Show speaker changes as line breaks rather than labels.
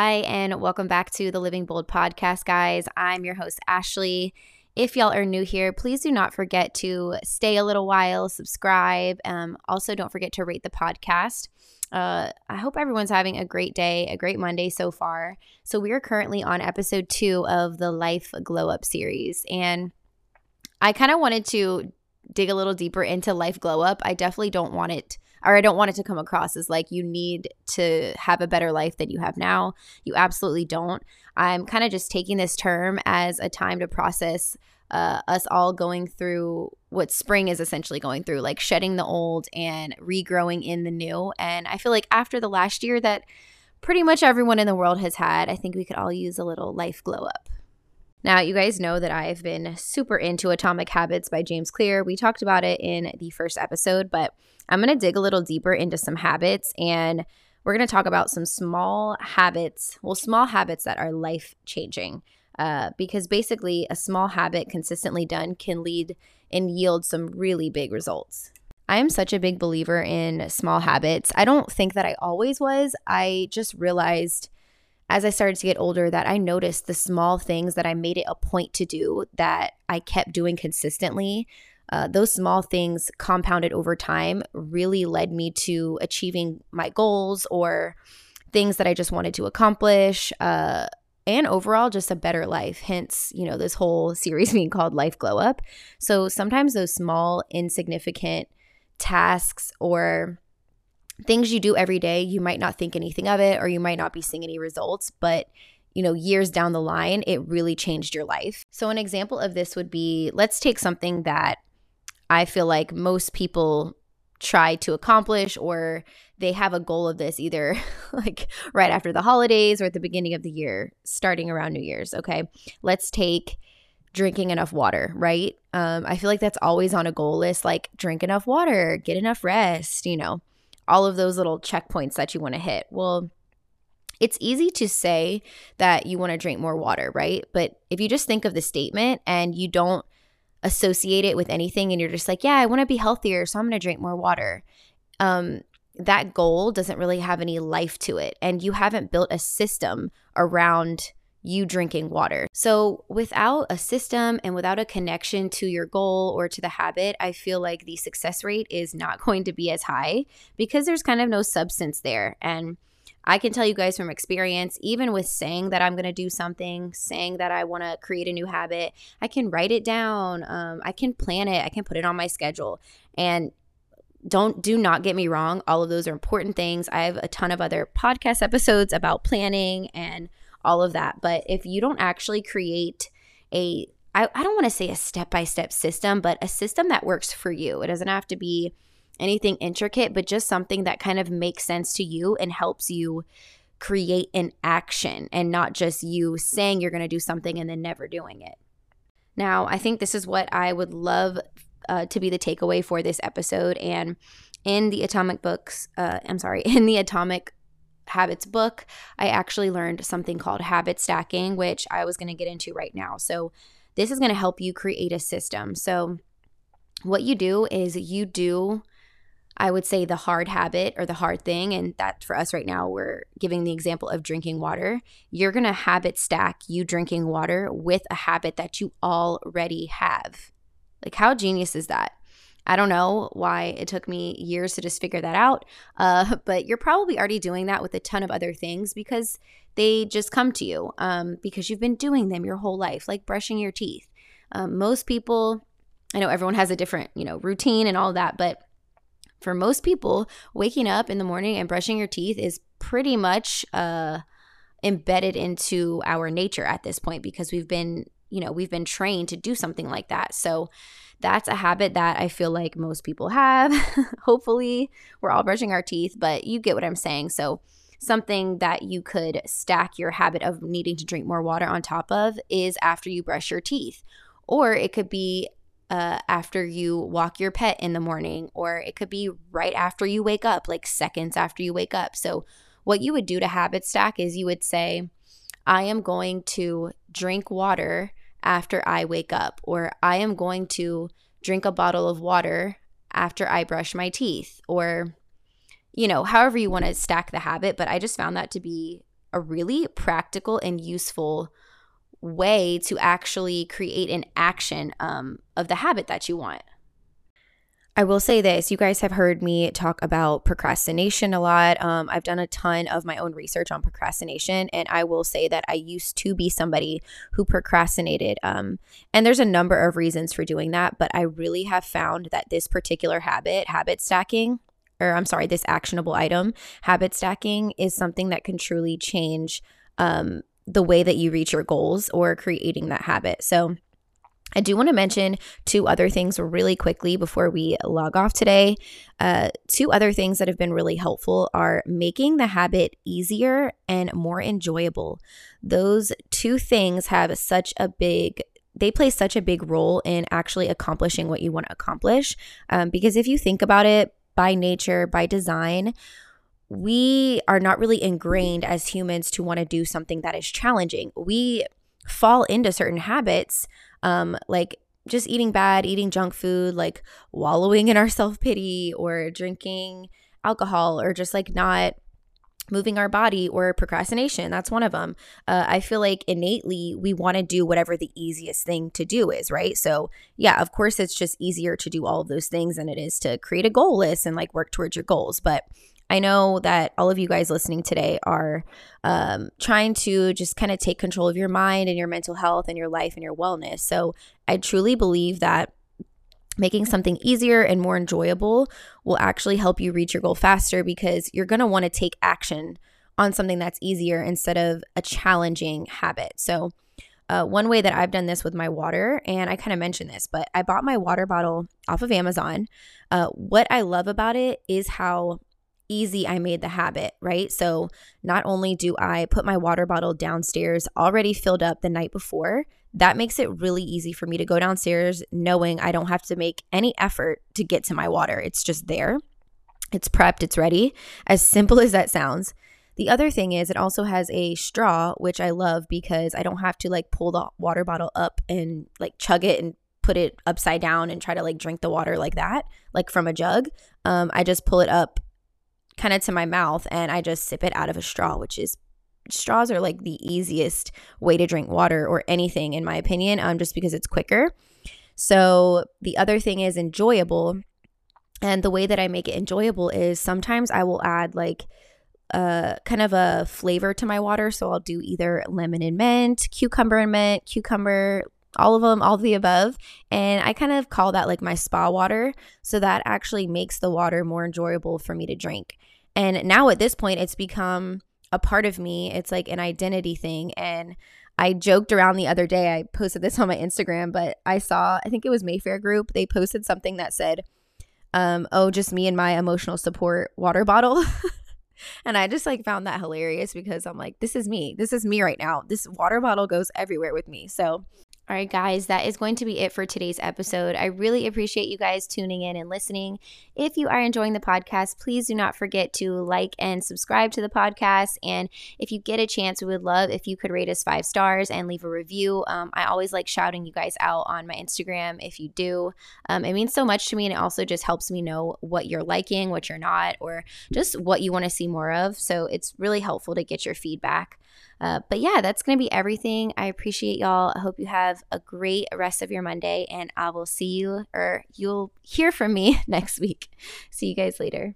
Hi, and welcome back to the Living Bold podcast, guys. I'm your host, Ashley. If y'all are new here, please do not forget to stay a little while, subscribe. Um, also, don't forget to rate the podcast. Uh, I hope everyone's having a great day, a great Monday so far. So, we are currently on episode two of the Life Glow Up series. And I kind of wanted to dig a little deeper into Life Glow Up. I definitely don't want it or I don't want it to come across as like you need to have a better life than you have now. You absolutely don't. I'm kind of just taking this term as a time to process uh, us all going through what spring is essentially going through, like shedding the old and regrowing in the new. And I feel like after the last year that pretty much everyone in the world has had, I think we could all use a little life glow up. Now, you guys know that I've been super into Atomic Habits by James Clear. We talked about it in the first episode, but I'm going to dig a little deeper into some habits and we're going to talk about some small habits, well, small habits that are life changing. Uh, because basically, a small habit consistently done can lead and yield some really big results. I am such a big believer in small habits. I don't think that I always was. I just realized as I started to get older that I noticed the small things that I made it a point to do that I kept doing consistently. Uh, those small things compounded over time really led me to achieving my goals or things that I just wanted to accomplish. Uh, and overall, just a better life. Hence, you know, this whole series being called Life Glow Up. So sometimes those small, insignificant tasks or things you do every day, you might not think anything of it or you might not be seeing any results, but you know, years down the line, it really changed your life. So, an example of this would be let's take something that I feel like most people try to accomplish or they have a goal of this either like right after the holidays or at the beginning of the year, starting around New Year's. Okay. Let's take drinking enough water, right? Um, I feel like that's always on a goal list like drink enough water, get enough rest, you know all of those little checkpoints that you want to hit. Well, it's easy to say that you want to drink more water, right? But if you just think of the statement and you don't associate it with anything and you're just like, yeah, I want to be healthier, so I'm going to drink more water. Um, that goal doesn't really have any life to it. And you haven't built a system around you drinking water. So, without a system and without a connection to your goal or to the habit, I feel like the success rate is not going to be as high because there's kind of no substance there. And I can tell you guys from experience, even with saying that I'm going to do something, saying that I want to create a new habit, I can write it down. Um, I can plan it. I can put it on my schedule. And don't do not get me wrong. All of those are important things. I have a ton of other podcast episodes about planning and all of that. But if you don't actually create a I, I don't want to say a step by step system, but a system that works for you. It doesn't have to be anything intricate, but just something that kind of makes sense to you and helps you create an action and not just you saying you're going to do something and then never doing it. Now, I think this is what I would love uh, to be the takeaway for this episode. And in the Atomic books, uh, I'm sorry, in the Atomic habits book, I actually learned something called habit stacking, which I was going to get into right now. So, this is going to help you create a system. So, what you do is you do, I would say, the hard habit or the hard thing. And that for us right now, we're giving the example of drinking water. You're going to habit stack you drinking water with a habit that you already have. Like, how genius is that? I don't know why it took me years to just figure that out. Uh, but you're probably already doing that with a ton of other things because they just come to you um, because you've been doing them your whole life, like brushing your teeth. Um, most people, I know everyone has a different, you know, routine and all that, but for most people, waking up in the morning and brushing your teeth is pretty much uh, embedded into our nature at this point because we've been, you know, we've been trained to do something like that. So that's a habit that I feel like most people have. Hopefully, we're all brushing our teeth, but you get what I'm saying. So, something that you could stack your habit of needing to drink more water on top of is after you brush your teeth. Or it could be uh, after you walk your pet in the morning, or it could be right after you wake up, like seconds after you wake up. So, what you would do to habit stack is you would say, I am going to drink water after I wake up, or I am going to drink a bottle of water after I brush my teeth, or, you know, however you want to stack the habit. But I just found that to be a really practical and useful way to actually create an action um, of the habit that you want. I will say this you guys have heard me talk about procrastination a lot. Um, I've done a ton of my own research on procrastination, and I will say that I used to be somebody who procrastinated. Um, and there's a number of reasons for doing that, but I really have found that this particular habit, habit stacking, or I'm sorry, this actionable item, habit stacking, is something that can truly change um, the way that you reach your goals or creating that habit. So, I do want to mention two other things really quickly before we log off today. Uh, two other things that have been really helpful are making the habit easier and more enjoyable. Those two things have such a big they play such a big role in actually accomplishing what you want to accomplish. Um, because if you think about it by nature, by design, we are not really ingrained as humans to want to do something that is challenging. We fall into certain habits um, like just eating bad, eating junk food, like wallowing in our self pity or drinking alcohol or just like not moving our body or procrastination. That's one of them. Uh, I feel like innately we want to do whatever the easiest thing to do is, right? So, yeah, of course, it's just easier to do all of those things than it is to create a goal list and like work towards your goals. But I know that all of you guys listening today are um, trying to just kind of take control of your mind and your mental health and your life and your wellness. So I truly believe that making something easier and more enjoyable will actually help you reach your goal faster because you're going to want to take action on something that's easier instead of a challenging habit. So, uh, one way that I've done this with my water, and I kind of mentioned this, but I bought my water bottle off of Amazon. Uh, what I love about it is how easy I made the habit, right? So not only do I put my water bottle downstairs already filled up the night before, that makes it really easy for me to go downstairs knowing I don't have to make any effort to get to my water. It's just there. It's prepped, it's ready. As simple as that sounds. The other thing is it also has a straw, which I love because I don't have to like pull the water bottle up and like chug it and put it upside down and try to like drink the water like that, like from a jug. Um, I just pull it up kind of to my mouth and I just sip it out of a straw, which is straws are like the easiest way to drink water or anything in my opinion, um, just because it's quicker. So the other thing is enjoyable. And the way that I make it enjoyable is sometimes I will add like uh kind of a flavor to my water. So I'll do either lemon and mint, cucumber and mint, cucumber, all of them, all of the above. And I kind of call that like my spa water. So that actually makes the water more enjoyable for me to drink. And now at this point, it's become a part of me. It's like an identity thing. And I joked around the other day, I posted this on my Instagram, but I saw, I think it was Mayfair Group, they posted something that said, um, oh, just me and my emotional support water bottle. and I just like found that hilarious because I'm like, this is me. This is me right now. This water bottle goes everywhere with me. So all right, guys, that is going to be it for today's episode. I really appreciate you guys tuning in and listening. If you are enjoying the podcast, please do not forget to like and subscribe to the podcast. And if you get a chance, we would love if you could rate us five stars and leave a review. Um, I always like shouting you guys out on my Instagram if you do. Um, it means so much to me, and it also just helps me know what you're liking, what you're not, or just what you want to see more of. So it's really helpful to get your feedback. Uh, but yeah, that's going to be everything. I appreciate y'all. I hope you have a great rest of your Monday, and I will see you or you'll hear from me next week. See you guys later.